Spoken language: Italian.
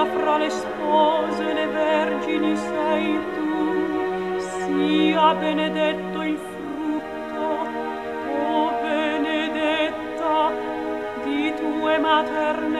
Eletta fra le spose le vergini sei tu. Sia benedetto il frutto, o benedetta, di tue materne